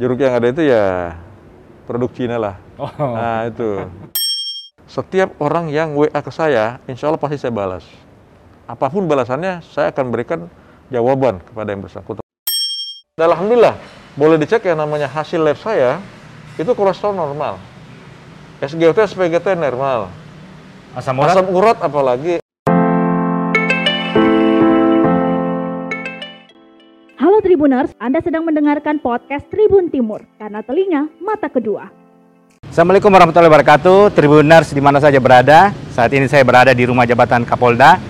jeruk yang ada itu ya produk Cina lah. Oh. Nah itu. Setiap orang yang WA ke saya, insya Allah pasti saya balas. Apa pun balasannya, saya akan berikan jawaban kepada yang bersangkutan. Dan Alhamdulillah, boleh dicek yang namanya hasil lab saya, itu kolesterol normal. SGOT, SPGT normal. Asam urat? Asam urat apalagi Tribuners, Anda sedang mendengarkan podcast Tribun Timur karena telinga mata kedua. Assalamualaikum warahmatullahi wabarakatuh, Tribuners di mana saja berada. Saat ini saya berada di rumah jabatan Kapolda,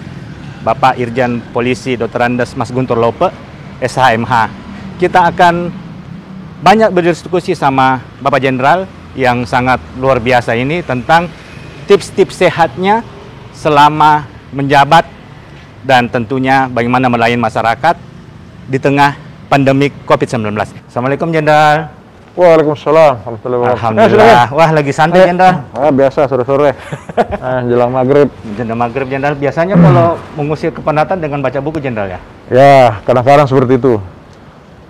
Bapak Irjen Polisi Dr. Andes Mas Guntur Lope, SHMH. Kita akan banyak berdiskusi sama Bapak Jenderal yang sangat luar biasa ini tentang tips-tips sehatnya selama menjabat dan tentunya bagaimana melayani masyarakat di tengah pandemi COVID-19. Assalamualaikum Jenderal. Waalaikumsalam. Eh, Alhamdulillah. Wah, lagi santai silakan. Jenderal. Ah, biasa sore-sore. ah, jelang maghrib. Jenderal Maghrib Jenderal biasanya kalau mengusir kepenatan dengan baca buku Jenderal ya. Ya, kadang-kadang seperti itu.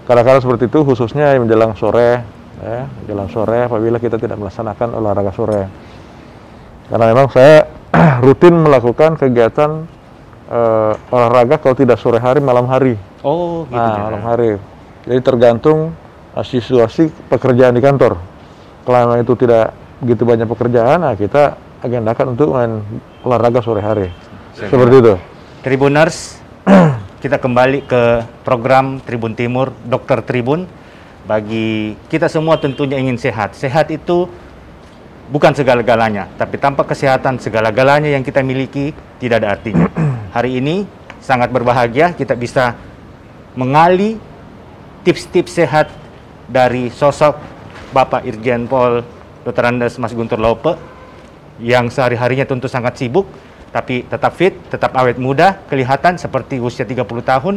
Kadang-kadang seperti itu khususnya menjelang sore, ya, menjelang sore apabila kita tidak melaksanakan olahraga sore. Karena memang saya rutin melakukan kegiatan eh, olahraga kalau tidak sore hari malam hari. Oh, gitu nah, malam hari. Jadi tergantung uh, situasi pekerjaan di kantor. Kalau itu tidak begitu banyak pekerjaan, nah kita agendakan untuk main olahraga sore hari. Seperti itu. Tribuners, kita kembali ke program Tribun Timur Dokter Tribun. Bagi kita semua tentunya ingin sehat. Sehat itu bukan segala-galanya, tapi tanpa kesehatan segala-galanya yang kita miliki tidak ada artinya. Hari ini sangat berbahagia kita bisa mengali tips-tips sehat dari sosok Bapak Irjen Pol Dr. Andes Mas Guntur Lope yang sehari-harinya tentu sangat sibuk tapi tetap fit, tetap awet muda, kelihatan seperti usia 30 tahun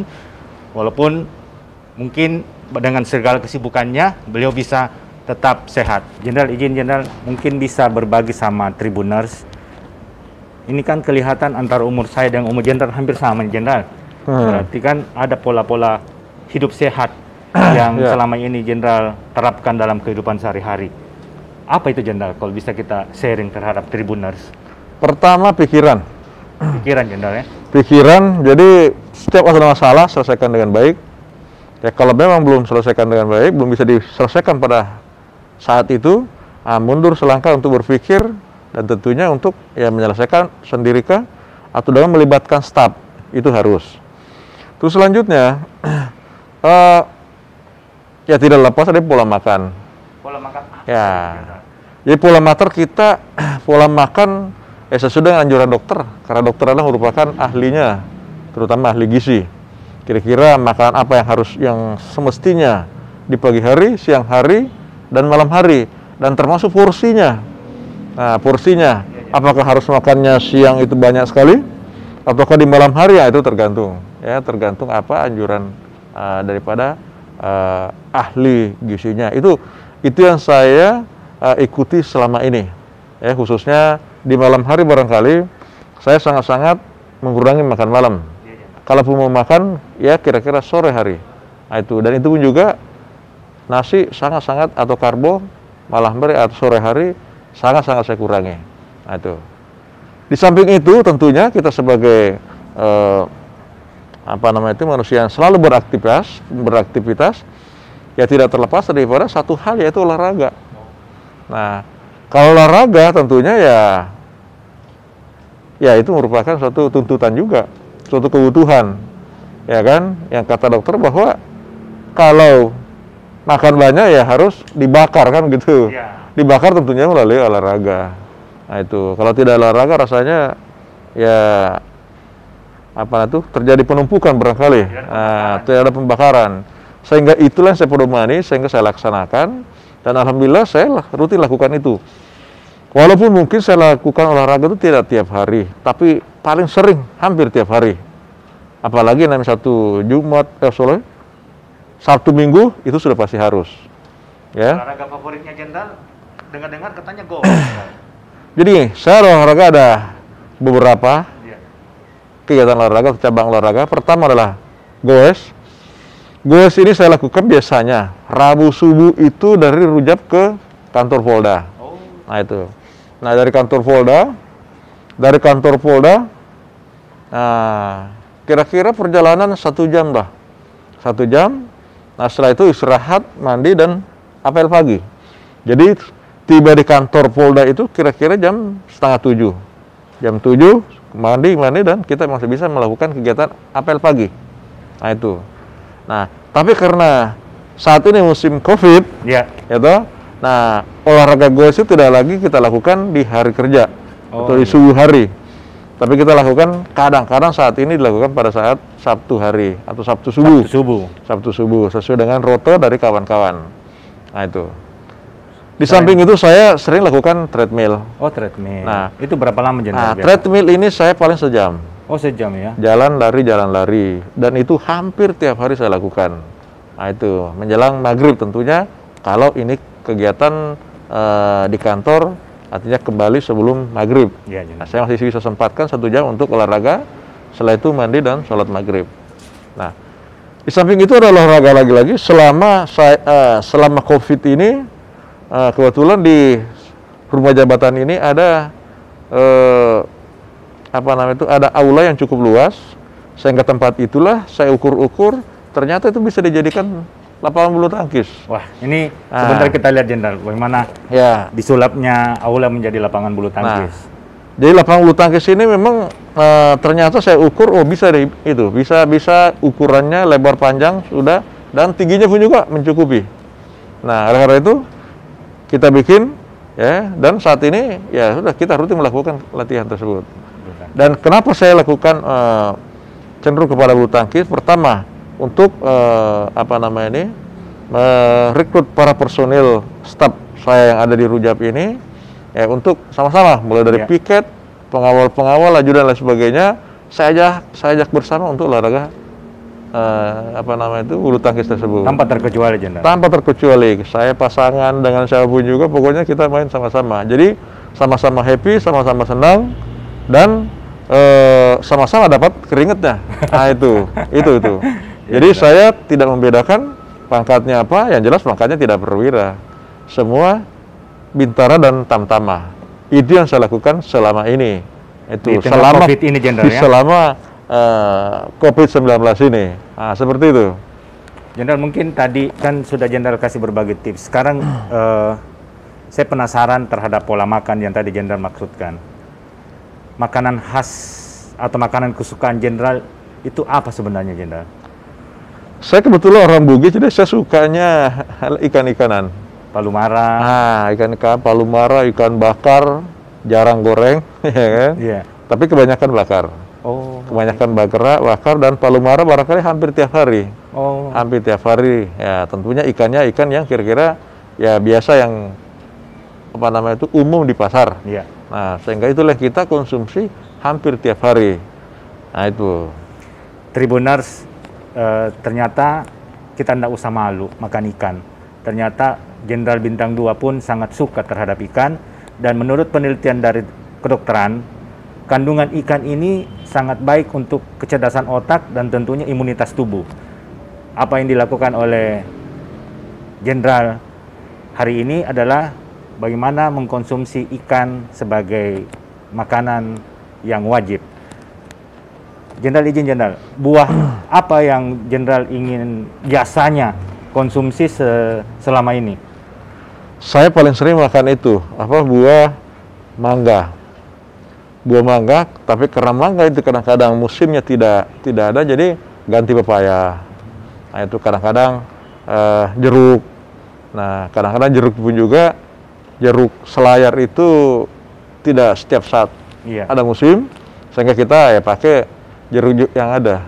walaupun mungkin dengan segala kesibukannya beliau bisa tetap sehat. Jenderal izin Jenderal mungkin bisa berbagi sama Tribuners. Ini kan kelihatan antara umur saya dan umur Jenderal hampir sama Jenderal. Hmm. Berarti kan ada pola-pola hidup sehat yang Ya. selama ini Jenderal terapkan dalam kehidupan sehari-hari. Apa itu Jenderal kalau bisa kita sharing terhadap Tribuners? Pertama pikiran. Pikiran Jenderal ya. Pikiran, jadi setiap ada masalah selesaikan dengan baik. Ya kalau memang belum selesaikan dengan baik, belum bisa diselesaikan pada saat itu, ah, mundur selangkah untuk berpikir dan tentunya untuk ya menyelesaikan sendiri kah atau dengan melibatkan staf itu harus. Terus selanjutnya eh, ya tidak lepas dari pola makan. Pola makan Ya. Jadi pola makan kita pola makan eh sesuai dengan anjuran dokter karena dokter adalah merupakan ahlinya terutama ahli gizi. Kira-kira makanan apa yang harus yang semestinya di pagi hari, siang hari, dan malam hari dan termasuk porsinya. Nah, porsinya apakah harus makannya siang itu banyak sekali ataukah di malam hari ya itu tergantung ya tergantung apa anjuran uh, daripada uh, ahli gizinya. Itu itu yang saya uh, ikuti selama ini. Ya, khususnya di malam hari barangkali saya sangat-sangat mengurangi makan malam. Kalaupun mau makan, ya kira-kira sore hari. Nah, itu dan itu pun juga nasi sangat-sangat atau karbo malam hari atau sore hari sangat-sangat saya kurangi. Nah, itu. Di samping itu tentunya kita sebagai eh, apa namanya itu manusia yang selalu beraktivitas, beraktivitas ya tidak terlepas daripada satu hal yaitu olahraga. Nah, kalau olahraga tentunya ya ya itu merupakan suatu tuntutan juga, suatu kebutuhan. Ya kan? Yang kata dokter bahwa kalau makan banyak ya harus dibakar kan gitu. Iya. Dibakar tentunya melalui olahraga. Nah, itu. Kalau tidak olahraga rasanya ya apa itu terjadi penumpukan barangkali. Nah, tidak ada pembakaran. Sehingga itulah yang saya pedomani, sehingga saya laksanakan dan alhamdulillah saya rutin lakukan itu. Walaupun mungkin saya lakukan olahraga itu tidak tiap hari, tapi paling sering hampir tiap hari. Apalagi namanya satu Jumat, eh, sorry, Sabtu Minggu itu sudah pasti harus. Ya. Olahraga favoritnya Jenderal dengar-dengar katanya go. Jadi saya olahraga ada beberapa. Kegiatan olahraga, atau cabang olahraga. Pertama adalah goes. Goes ini saya lakukan biasanya Rabu subuh itu dari Rujab ke kantor Polda. Nah itu. Nah dari kantor Polda, dari kantor Polda, nah kira-kira perjalanan satu jam lah, satu jam. Nah setelah itu istirahat, mandi dan apel pagi. Jadi tiba di kantor Polda itu kira-kira jam setengah tujuh. Jam tujuh mandi mandi dan kita masih bisa melakukan kegiatan apel pagi. Nah itu. Nah tapi karena saat ini musim COVID, Ya. ya toh, nah olahraga goes itu tidak lagi kita lakukan di hari kerja Oh, atau di iya. subuh hari. Tapi kita lakukan kadang-kadang saat ini dilakukan pada saat Sabtu hari atau Sabtu subuh. Sabtu subuh. Sabtu subuh sesuai dengan rute dari kawan-kawan. Nah itu. Di samping itu saya sering lakukan treadmill. Oh, treadmill. Nah. itu berapa lama Nah, jenderal? biasa? treadmill ini saya paling sejam. Oh, sejam ya. Jalan lari, jalan lari. Dan itu hampir tiap hari saya lakukan. Nah itu, menjelang maghrib tentunya. Kalau ini kegiatan eh, di kantor, artinya kembali sebelum maghrib. Iya, Nah, jenderal. saya masih bisa sempatkan satu jam untuk olahraga. Setelah itu mandi dan sholat maghrib. Nah, di samping itu ada olahraga lagi-lagi. Selama saya, eh, selama COVID ini, eh, kebetulan di rumah jabatan ini ada eh, apa namanya itu ada aula yang cukup luas. Sehingga tempat itulah saya ukur-ukur, ternyata itu bisa dijadikan lapangan bulu tangkis. Wah, ini Ah. sebentar kita lihat jenderal bagaimana Ya, disulapnya aula menjadi lapangan bulu tangkis. Jadi lapangan bulu tangkis ini memang eh, ternyata saya ukur oh bisa deh itu bisa bisa ukurannya lebar panjang sudah dan tingginya pun juga mencukupi. Nah oleh karena itu kita bikin ya dan saat ini ya sudah kita rutin melakukan latihan tersebut. Dan kenapa saya lakukan eh, cenderung kepada bulu tangkis? Pertama untuk eh, apa namanya ini merekrut para personil staf saya yang ada di Rujab ini ya untuk sama-sama mulai dari Ya. piket, pengawal-pengawal, ajudan dan lain sebagainya. Saya ajak saya ajak bersama untuk olahraga eh, apa namanya itu bulu tangkis tersebut. Tanpa terkecuali jenderal. Tanpa terkecuali, saya pasangan dengan siapa pun juga, pokoknya kita main sama-sama. Jadi sama-sama happy, sama-sama senang, dan eh, sama-sama dapat keringetnya. Nah itu, itu itu. Jadi saya tidak membedakan pangkatnya apa, yang jelas pangkatnya tidak perwira. Semua bintara dan tamtama. Itu yang saya lakukan selama ini. Itu Di selama COVID ini, Jenderal, ya? selama eh, COVID-19 ini. Nah, seperti itu. Jenderal mungkin tadi kan sudah Jenderal kasih berbagai tips. Sekarang eh, saya penasaran terhadap pola makan yang tadi Jenderal maksudkan. Makanan khas atau makanan kesukaan Jenderal itu apa sebenarnya Jenderal? Saya kebetulan orang Bugis, jadi saya sukanya ikan-ikanan. Palu mara. Ah, ikan-ikan palumara, ikan bakar, jarang goreng, ya kan? Iya. Tapi kebanyakan bakar. Oh. Kebanyakan bakar, bakar dan palumara barangkali hampir tiap hari. Oh. Hampir tiap hari. Ya, tentunya ikannya ikan yang kira-kira ya biasa yang apa namanya itu umum di pasar. Iya. Nah, sehingga itulah kita konsumsi hampir tiap hari. Nah, itu. Tribuners eh, ternyata kita tidak usah malu makan ikan. Ternyata Jenderal Bintang 2 pun sangat suka terhadap ikan dan menurut penelitian dari kedokteran, kandungan ikan ini sangat baik untuk kecerdasan otak dan tentunya imunitas tubuh. Apa yang dilakukan oleh Jenderal hari ini adalah bagaimana mengkonsumsi ikan sebagai makanan yang wajib. Jenderal izin Jenderal, buah apa yang Jenderal ingin biasanya konsumsi se- selama ini? Saya paling sering makan itu, apa buah mangga. Buah mangga, tapi karena mangga itu kadang-kadang musimnya tidak tidak ada, jadi ganti pepaya. Nah itu kadang-kadang eh, jeruk. Nah kadang-kadang jeruk pun juga jeruk selayar itu tidak setiap saat Iya. ada musim, sehingga kita ya pakai jeruk yang ada.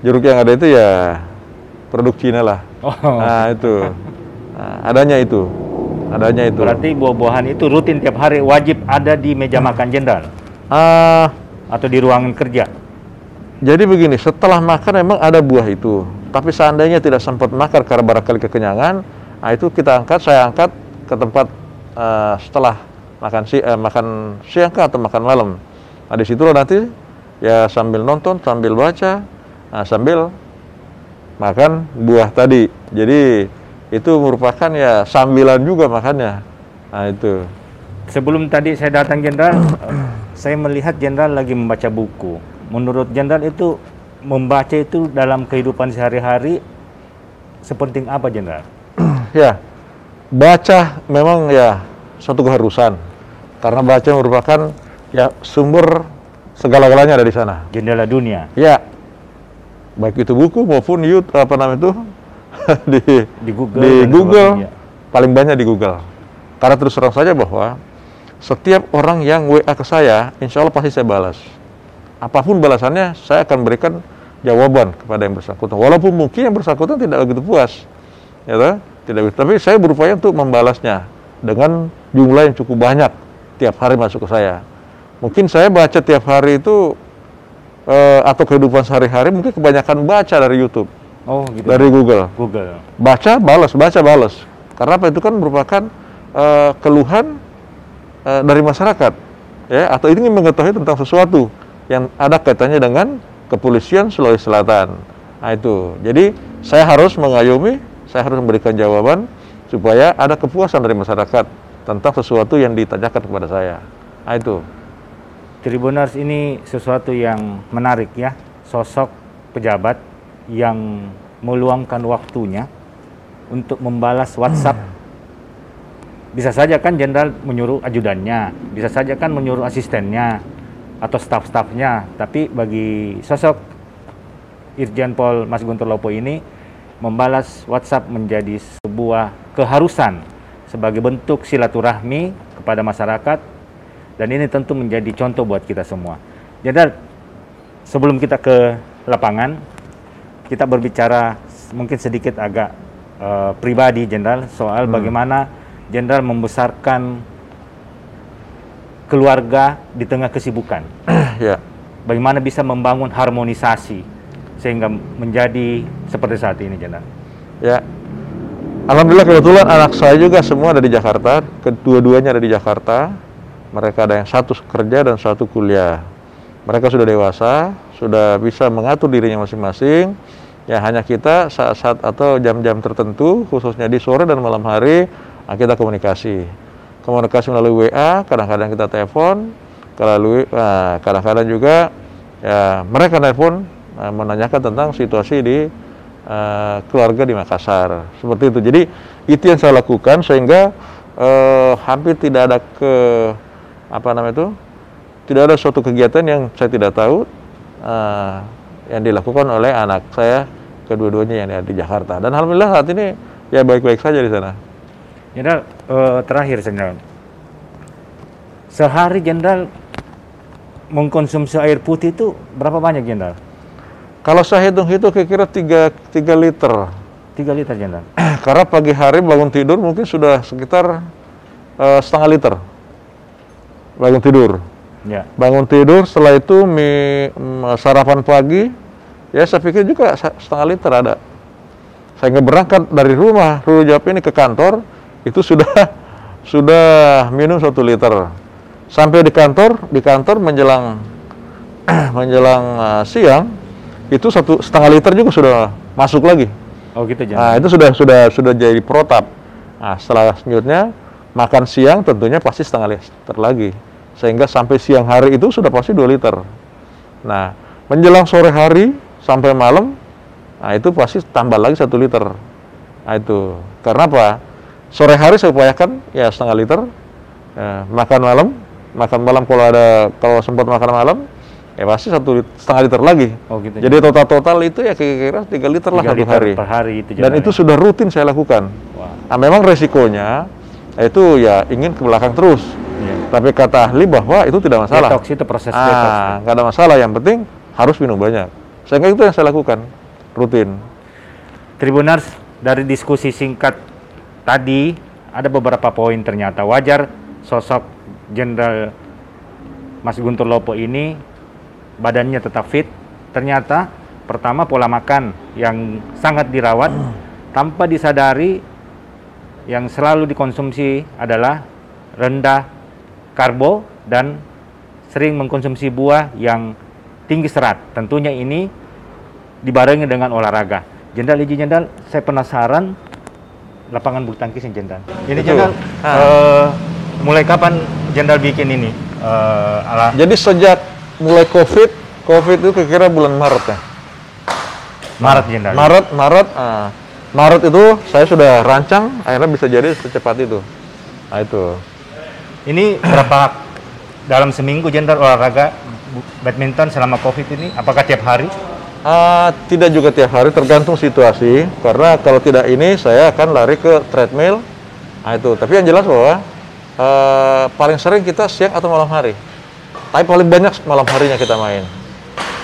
Jeruk yang ada itu ya produk Cina lah. Oh, Nah itu, Nah, adanya itu, adanya itu. berarti buah-buahan itu rutin tiap hari wajib ada di meja makan Jenderal Ah, atau di ruangan kerja. jadi begini, setelah makan memang ada buah itu. Tapi seandainya tidak sempat makan karena barangkali kekenyangan, nah itu kita angkat, saya angkat ke tempat eh, setelah makan si eh, makan siang kah atau makan malam. Nah di situlah nanti ya sambil nonton, sambil baca, nah, sambil makan buah tadi. Jadi itu merupakan ya sambilan juga makannya. Nah itu. Sebelum tadi saya datang Jenderal, saya melihat Jenderal lagi membaca buku. Menurut Jenderal itu membaca itu dalam kehidupan sehari-hari sepenting apa Jenderal? ya, baca memang ya suatu keharusan. Karena baca merupakan ya sumber segala-galanya ada di sana. Jendela dunia. Ya, baik itu buku maupun YouTube apa namanya itu di Di Google di Google paling banyak di Google. Karena terus terang saja bahwa setiap orang yang WA ke saya, insya Allah pasti saya balas. Apa pun balasannya, saya akan berikan jawaban kepada yang bersangkutan. Walaupun mungkin yang bersangkutan tidak begitu puas, ya tidak begitu. Tapi saya berupaya untuk membalasnya dengan jumlah yang cukup banyak tiap hari masuk ke saya. Mungkin saya baca tiap hari itu eh, atau kehidupan sehari-hari mungkin kebanyakan baca dari YouTube, Oh gitu. dari Google Google. baca balas baca balas karena apa itu kan merupakan eh, keluhan eh, dari masyarakat ya atau ingin mengetahui tentang sesuatu yang ada kaitannya dengan kepolisian Sulawesi Selatan. Nah itu. Jadi saya harus mengayomi saya harus memberikan jawaban supaya ada kepuasan dari masyarakat tentang sesuatu yang ditanyakan kepada saya. Nah itu. Tribuners ini sesuatu yang menarik ya, sosok pejabat yang meluangkan waktunya untuk membalas WhatsApp. Bisa saja kan jenderal menyuruh ajudannya, bisa saja kan menyuruh asistennya atau staf-stafnya, tapi bagi sosok Irjen Pol Mas Guntur Lopo ini membalas WhatsApp menjadi sebuah keharusan sebagai bentuk silaturahmi kepada masyarakat dan ini tentu menjadi contoh buat kita semua. Jenderal, sebelum kita ke lapangan, kita berbicara mungkin sedikit agak eh, pribadi, Jenderal, soal bagaimana Jenderal membesarkan keluarga di tengah kesibukan. ya Bagaimana bisa membangun harmonisasi sehingga menjadi seperti saat ini, Jenderal. Ya, alhamdulillah kebetulan anak saya juga semua ada di Jakarta, kedua-duanya ada di Jakarta. Mereka ada yang satu kerja dan satu kuliah. Mereka sudah dewasa, sudah bisa mengatur dirinya masing-masing. Ya hanya kita saat-saat atau jam-jam tertentu, khususnya di sore dan malam hari, nah, kita komunikasi. Komunikasi melalui WA, kadang-kadang kita telepon, melalui nah, kadang-kadang juga ya mereka telepon nah, menanyakan tentang situasi di eh, keluarga di Makassar. Seperti itu. Jadi itu yang saya lakukan sehingga eh, hampir tidak ada ke apa namanya itu tidak ada suatu kegiatan yang saya tidak tahu eh, yang dilakukan oleh anak saya kedua-duanya yang ada di Jakarta. Dan alhamdulillah saat ini ya baik-baik saja di sana Jenderal, eh, terakhir Jenderal. Sehari Jenderal mengkonsumsi air putih itu berapa banyak Jenderal? kalau saya hitung-hitung kira-kira 3, 3 liter 3 liter Jenderal. karena pagi hari bangun tidur mungkin sudah sekitar eh, setengah liter bangun tidur Ya. bangun tidur setelah itu mie mm, sarapan pagi ya saya pikir juga setengah liter ada saya nggak berangkat dari rumah Rulu Jawab ini ke kantor itu sudah sudah minum satu liter sampai di kantor di kantor menjelang menjelang uh, siang itu satu setengah liter juga sudah masuk lagi Oh gitu Nah, itu sudah sudah sudah jadi protap. Nah, setelah selanjutnya makan siang tentunya pasti setengah liter lagi. Sehingga sampai siang hari itu sudah pasti 2 liter. Nah, menjelang sore hari sampai malam, nah itu pasti tambah lagi satu liter. Nah, itu. Karena apa? Sore hari saya upayakan ya setengah liter. Ya, makan malam, makan malam kalau ada kalau sempat makan malam, ya pasti satu lit- setengah liter lagi. Oh gitu. Jadi total-total itu ya kira-kira 3 liter lah Tiga satu hari. per hari itu Dan itu sudah rutin saya lakukan. Wah. Nah, memang resikonya itu ya ingin ke belakang terus. Iya. Tapi kata ahli bahwa itu tidak masalah. Detox itu proses detox. Ah, nggak ada masalah. Yang penting harus minum banyak. Sehingga itu yang saya lakukan rutin. Tribuners, dari diskusi singkat tadi ada beberapa poin ternyata wajar sosok Jenderal Mas Guntur Lopo ini badannya tetap fit. Ternyata pertama pola makan yang sangat dirawat tanpa disadari yang selalu dikonsumsi adalah rendah karbo dan sering mengkonsumsi buah yang tinggi serat. Tentunya ini dibarengi dengan olahraga. Jenderal izin Jenderal, saya penasaran lapangan bulu tangkis yang Jenderal. Ini. Jenderal, Ah. eh, mulai kapan Jenderal bikin ini? Eh, ala Jadi sejak mulai COVID, COVID itu kira-kira bulan Maret ya. Maret Jenderal. Maret, Maret, ah, Maret itu saya sudah rancang, akhirnya bisa jadi secepat itu. Nah itu. Ini berapa dalam seminggu Jenderal olahraga badminton selama Covid ini? Apakah tiap hari? Ah, tidak juga tiap hari, tergantung situasi. Karena kalau tidak ini, saya akan lari ke treadmill. Nah itu. Tapi yang jelas bahwa eh, paling sering kita siang atau malam hari. Tapi paling banyak malam harinya kita main.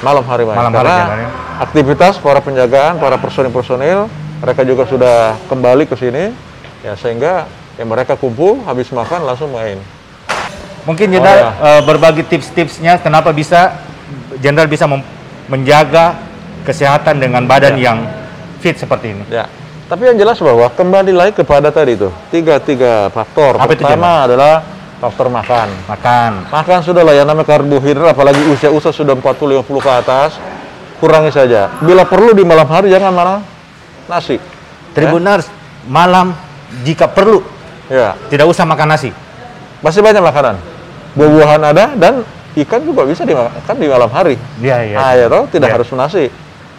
Malam hari main. Malam hari Karena jalannya. aktivitas para penjagaan, para personil-personil, mereka juga sudah kembali ke sini. Ya sehingga ya mereka kumpul, habis makan langsung main. Mungkin Oh, Jenderal ya. eh, berbagi tips-tipsnya kenapa bisa Jenderal bisa mem- menjaga kesehatan dengan badan Ya. yang fit seperti ini. Ya. Tapi yang jelas bahwa kembali lagi kepada tadi itu tiga tiga faktor. Apa itu, Pertama adalah faktor makan. Makan. Makan sudah lah yang namanya karbohidrat, apalagi usia-usia sudah 40-50 ke atas, kurangi saja. Bila perlu di malam hari jangan malah nasi. Tribuners malam jika perlu Ya, tidak usah makan nasi. masih banyak makanan. Buah-buahan ada dan ikan juga bisa dimakan di malam hari. Iya iya. Ah, ya toh, tidak Iya. harus nasi.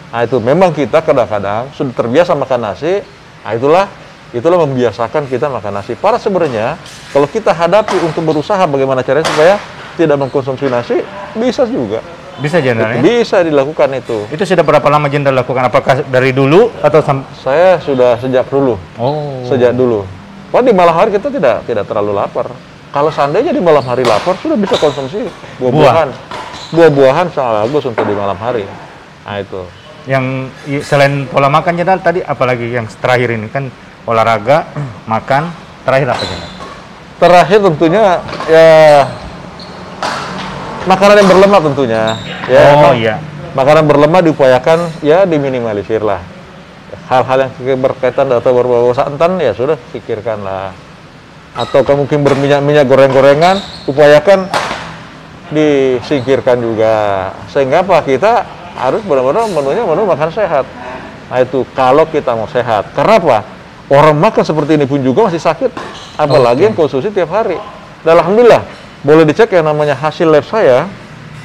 Nah, itu memang kita kadang-kadang sudah terbiasa makan nasi. Nah, itulah itulah membiasakan kita makan nasi. Para sebenarnya kalau kita hadapi untuk berusaha bagaimana caranya supaya tidak mengkonsumsi nasi, bisa juga. Bisa Jenderal ya? Bisa dilakukan itu. Itu sudah berapa lama Jenderal lakukan? Apakah dari dulu atau sam Saya sudah sejak dulu, Oh. sejak dulu. Wah di malam hari kita tidak tidak terlalu lapar. Kalau seandainya di malam hari lapar sudah bisa konsumsi buah-buahan. Buah-buahan sangat bagus untuk di malam hari. Nah itu. Yang selain pola makan Jenderal tadi apalagi yang terakhir ini kan olahraga, makan, terakhir apa Jenderal? Terakhir tentunya ya makanan yang berlemak tentunya. Ya, oh iya. Makanan berlemak diupayakan ya diminimalisir lah. Hal-hal yang berkaitan atau berbau santan ya sudah pikirkanlah. Atau mungkin berminyak-minyak goreng-gorengan, upayakan disingkirkan juga. Sehingga apa? Kita harus benar-benar menunya menu makan sehat. Nah itu kalau kita mau sehat. Karena apa? Orang makan seperti ini pun juga masih sakit. Apalagi yang konsumsi tiap hari. Dan Alhamdulillah, boleh dicek yang namanya hasil lab saya,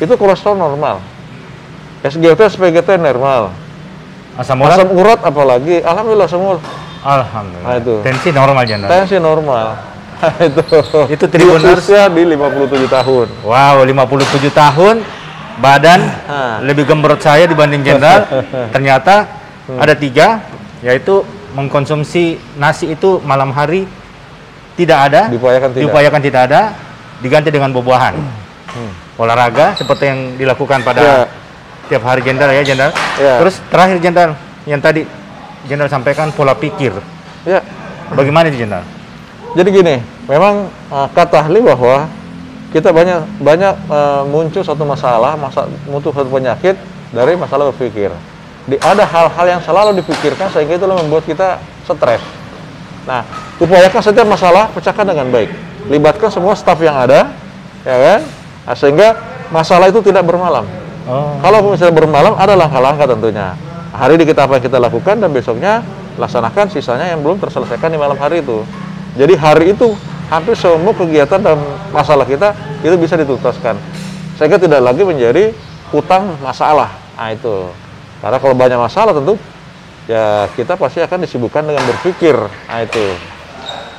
itu kolesterol normal. SGT, SPGT normal. Asam urat? Asam urat apalagi, Alhamdulillah semua. Alhamdulillah. Nah, itu. Tensi normal Jenderal. Tensi normal. itu. Itu Di Tribuners. usia di 57 tahun. Wow, 57 tahun, badan lebih gembrot saya dibanding jenderal. Ternyata ada tiga, yaitu mengkonsumsi nasi itu malam hari tidak ada, Diupayakan tidak. diupayakan tidak ada, diganti dengan buah-buahan. Hmm. Olahraga seperti yang dilakukan pada Ya. tiap hari jenderal ya jenderal. Ya. Terus terakhir jenderal yang tadi jenderal sampaikan pola pikir. Ya, Bagaimana itu jenderal? jadi gini, memang uh, kata ahli bahwa kita banyak banyak uh, muncul satu masalah, masa muncul satu penyakit dari masalah berpikir. Di, ada hal-hal yang selalu dipikirkan sehingga itulah membuat kita stres. Nah, upayakan setiap masalah pecahkan dengan baik. Libatkan semua staf yang ada, ya kan? Nah, sehingga masalah itu tidak bermalam. Oh. Kalau misalnya bermalam ada langkah-langkah tentunya. Hari ini kita apa yang kita lakukan dan besoknya laksanakan sisanya yang belum terselesaikan di malam hari itu. Jadi hari itu hampir semua kegiatan dan masalah kita itu bisa dituntaskan. Sehingga tidak lagi menjadi utang masalah. Nah itu. Karena kalau banyak masalah tentu ya kita pasti akan disibukkan dengan berpikir. Nah itu.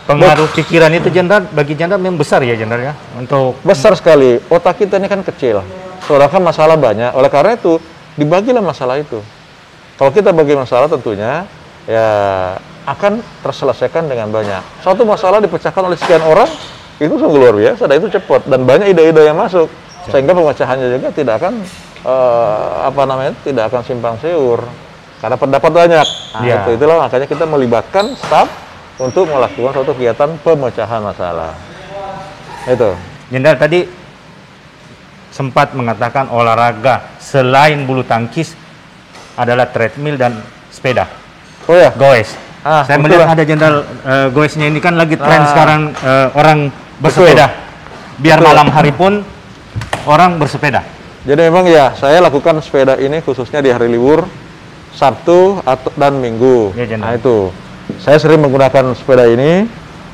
Pengaruh pikiran itu jenderal bagi jenderal memang besar ya jenderal ya untuk Besar sekali. Otak kita ini kan kecil. Sedangkan masalah banyak. Oleh karena itu, dibagilah masalah itu. Kalau kita bagi masalah tentunya ya akan terselesaikan dengan banyak. Satu masalah dipecahkan oleh sekian orang itu sungguh luar biasa dan itu cepat dan banyak ide-ide yang masuk sehingga pemecahannya juga tidak akan eh, apa namanya tidak akan simpang siur karena pendapat banyak. Nah, Ya. itu itulah makanya kita melibatkan staf untuk melakukan suatu kegiatan pemecahan masalah. Itu. Jenderal tadi sempat mengatakan olahraga selain bulu tangkis adalah treadmill dan sepeda. Oh ya, Goes. Ah, Saya betul. melihat ada jenderal eh, goesnya ini kan lagi tren Ah. sekarang eh, orang bersepeda. Biar Betul. malam hari pun orang bersepeda. Jadi memang ya saya lakukan sepeda ini khususnya di hari libur Sabtu atau dan Minggu. Ya, Jenderal. nah itu, saya sering menggunakan sepeda ini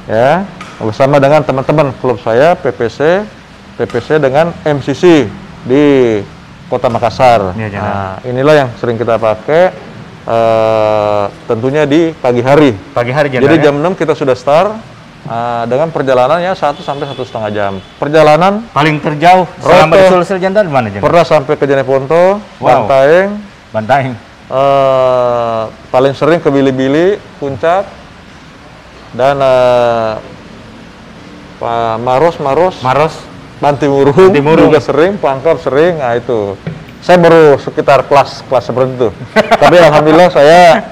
ya bersama dengan teman-teman klub saya PPC, PPC dengan MCC di Kota Makassar. Ya, Jenderal. nah, inilah yang sering kita pakai. Eh, tentunya di pagi hari. Pagi hari Jadi ya? jam 6 kita sudah start eh, dengan perjalanan ya 1 sampai satu setengah jam. Perjalanan paling terjauh selama di Sulsel jenderal di mana jenderal? pernah sampai ke Jeneponto, Wow. Bantaeng, Bantaeng. eh, paling sering ke Bili-Bili, Puncak, dan eh, Pak Maros, Maros, Maros. Bantimurung, Bantimurung. juga sering, Pangkor sering, nah itu. Saya baru sekitar kelas kelas seperti itu. Tapi alhamdulillah saya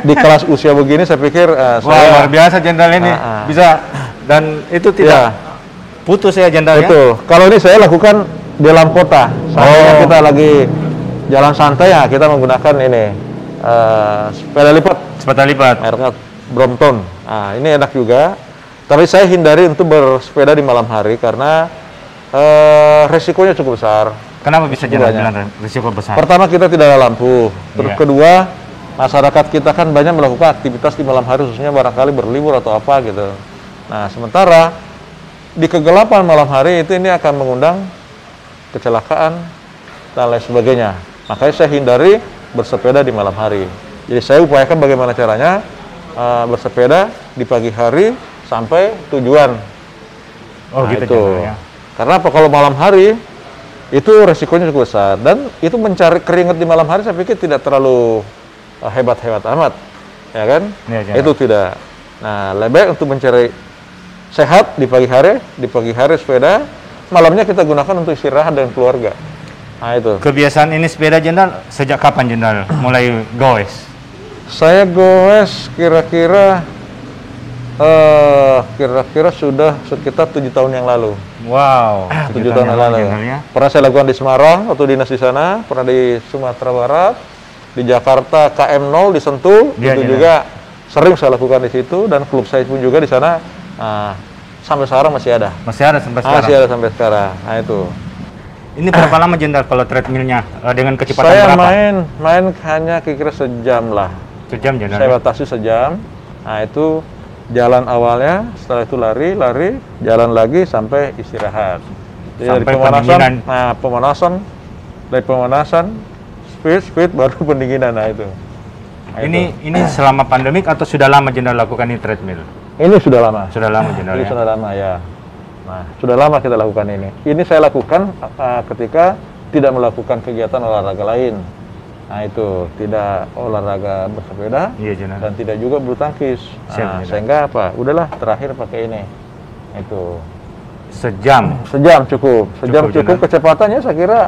di kelas usia begini saya pikir Wah, saya luar biasa jenderal ini. Ah, ah. Bisa dan itu tidak Ya. putus ya jenderal ya. Betul. Kalau ini saya lakukan di dalam kota. Seandainya Oh. kita lagi jalan santai ya kita menggunakan ini eh, sepeda lipat Sepeda lipat. mereknya Brompton. Nah, ini enak juga. Tapi saya hindari untuk bersepeda di malam hari karena eh, resikonya cukup besar. Kenapa bisa jenderal Banyak. risiko besar? Pertama kita tidak ada lampu. Terus Iya. kedua masyarakat kita kan banyak melakukan aktivitas di malam hari khususnya barangkali berlibur atau apa gitu. Nah sementara di kegelapan malam hari itu ini akan mengundang kecelakaan dan lain sebagainya. Makanya saya hindari bersepeda di malam hari. Jadi saya upayakan bagaimana caranya eh, bersepeda di pagi hari sampai tujuan. Oh Nah, gitu itu. ya. Karena apa kalau malam hari itu resikonya cukup besar dan itu mencari keringat di malam hari saya pikir tidak terlalu uh, hebat-hebat amat, ya kan? Iya, iya. itu tidak. Nah, lebih baik untuk mencari sehat di pagi hari, di pagi hari sepeda, malamnya kita gunakan untuk istirahat dengan keluarga. Nah itu. Kebiasaan ini sepeda jenderal sejak kapan jenderal mulai goes? Saya goes kira-kira eh kira-kira sudah sekitar tujuh tahun yang lalu. Wow. tujuh tahun yang lalu. ya. Pernah saya lakukan di Semarang waktu dinas di sana, pernah di Sumatera Barat, di Jakarta KM0 di Sentul, Iya, itu iya. juga sering saya lakukan di situ dan klub saya pun juga di sana nah, sampai sekarang masih ada. Masih ada sampai sekarang. Masih ada sampai sekarang. Nah itu. Ini berapa lama jenderal kalau treadmillnya Eh, dengan kecepatan Saya berapa? main main hanya kira-kira sejam lah. Sejam jenderal. Saya ya? batasi sejam. Nah itu jalan awalnya, setelah itu lari, lari, jalan lagi sampai istirahat. Jadi dari Sampai pemanasan, pendinginan. nah pemanasan, dari pemanasan, speed, speed, baru pendinginan. Nah itu. Nah, Ini itu. ini selama pandemik atau sudah lama jenderal lakukan ini treadmill? ini sudah lama. Sudah lama jenderal Ini ya. sudah lama ya. Nah, sudah lama kita lakukan ini. Ini saya lakukan uh, ketika tidak melakukan kegiatan olahraga lain. Nah itu tidak olahraga bersepeda, Iya dan tidak juga bulu tangkis. Siap, Nah, sehingga apa? Udahlah terakhir pakai ini. Itu Sejam sejam cukup, sejam Cukup, cukup, kecepatannya saya kira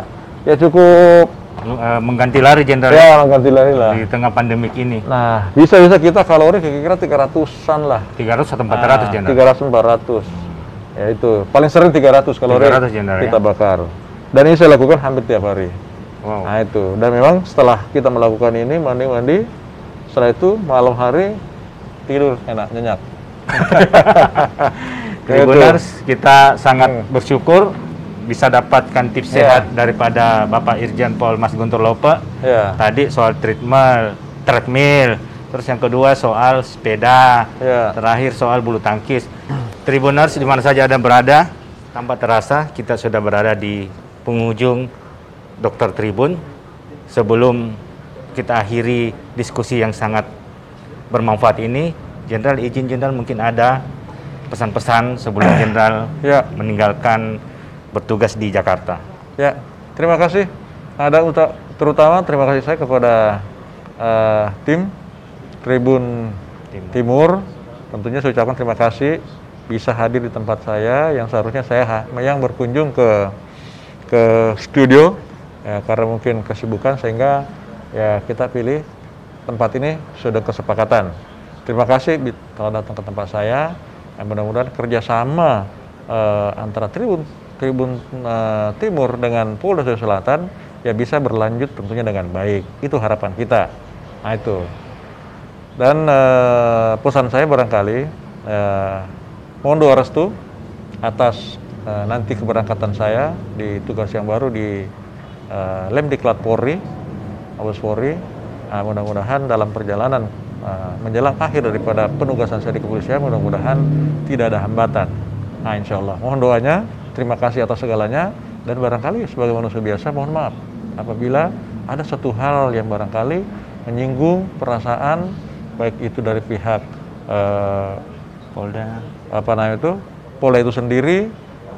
ya cukup eh, mengganti lari jenderal ya ganti lari lah. di tengah pandemik ini. Nah bisa bisa kita kalori kira-kira 300-an lah. 300 atau 400 Nah, jenderal. 300 400. Ya itu paling sering 300 kalori 300 jenderal, kita ya. bakar. Dan ini saya lakukan hampir tiap hari. Wow. Nah itu. Dan memang setelah kita melakukan ini mandi-mandi, setelah itu malam hari tidur enak nyenyak. Ya. Tribuners, kita sangat Hmm. bersyukur bisa dapatkan tips Ya. sehat daripada Bapak Irjen Pol Mas Guntur Lope. Ya. Tadi soal treadmill, treadmill. Terus yang kedua soal sepeda. Ya. Terakhir soal bulu tangkis. Tribuners di mana saja Anda berada, tanpa terasa kita sudah berada di penghujung Dokter Tribun. Sebelum kita akhiri diskusi yang sangat bermanfaat ini, Jenderal izin Jenderal mungkin ada pesan-pesan sebelum Jenderal Ya. meninggalkan bertugas di Jakarta. Ya, terima kasih. Ada uta- terutama terima kasih saya kepada eh, tim Tribun Timur. Timur. Tentunya saya ucapkan terima kasih bisa hadir di tempat saya yang seharusnya saya yang berkunjung ke ke studio ya, karena mungkin kesibukan sehingga ya kita pilih tempat ini sudah kesepakatan. Terima kasih telah datang ke tempat saya. Ya, mudah-mudahan kerjasama eh, antara Tribun Tribun eh, Timur dengan Polda Selatan ya bisa berlanjut tentunya dengan baik. Itu harapan kita. Nah itu. Dan eh, pesan saya barangkali eh, mohon doa restu atas eh, nanti keberangkatan saya di tugas yang baru di eh, Lemdiklat Polri, Mabes Polri. Nah, mudah-mudahan dalam perjalanan uh, menjelang akhir daripada penugasan saya di kepolisian, mudah-mudahan tidak ada hambatan. Nah, insya Allah. Mohon doanya. Terima kasih atas segalanya. Dan barangkali sebagai manusia biasa, mohon maaf apabila ada satu hal yang barangkali menyinggung perasaan baik itu dari pihak uh, Polda. apa namanya itu Polda itu sendiri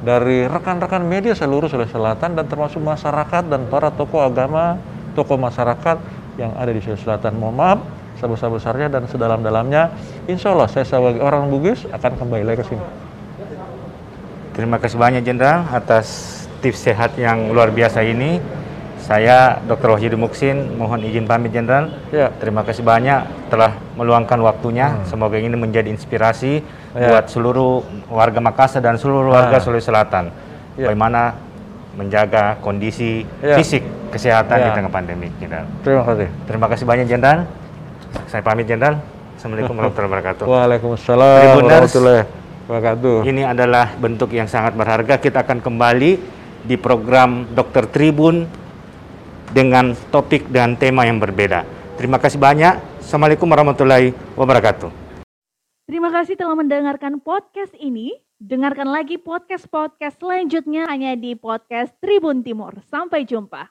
dari rekan-rekan media seluruh Sulawesi Selatan dan termasuk masyarakat dan para tokoh agama, tokoh masyarakat yang ada di Sulawesi Selatan. Mohon maaf sebesar-besarnya dan sedalam-dalamnya. Insya Allah saya sebagai orang Bugis akan kembali lagi ke sini. Terima kasih banyak Jenderal atas tips sehat yang luar biasa ini. Saya Dr. Wahyudi Muksin, mohon izin pamit Jenderal. Ya. Terima kasih banyak telah meluangkan waktunya. Semoga ini menjadi inspirasi Ya. buat seluruh warga Makassar dan seluruh warga Ah. Sulawesi Selatan. Ya. Bagaimana menjaga kondisi Ya. fisik kesehatan di Ya. tengah pandemi, Jenderal. Terima kasih. Terima kasih banyak Jenderal. Saya pamit Jenderal. Assalamualaikum warahmatullahi wabarakatuh. Waalaikumsalam Tribuners. warahmatullahi wabarakatuh. Ini adalah bentuk yang sangat berharga. Kita akan kembali di program Dokter Tribun dengan topik dan tema yang berbeda. Terima kasih banyak. Assalamualaikum warahmatullahi wabarakatuh. Terima kasih telah mendengarkan podcast ini. Dengarkan lagi podcast-podcast selanjutnya hanya di podcast Tribun Timur. Sampai jumpa.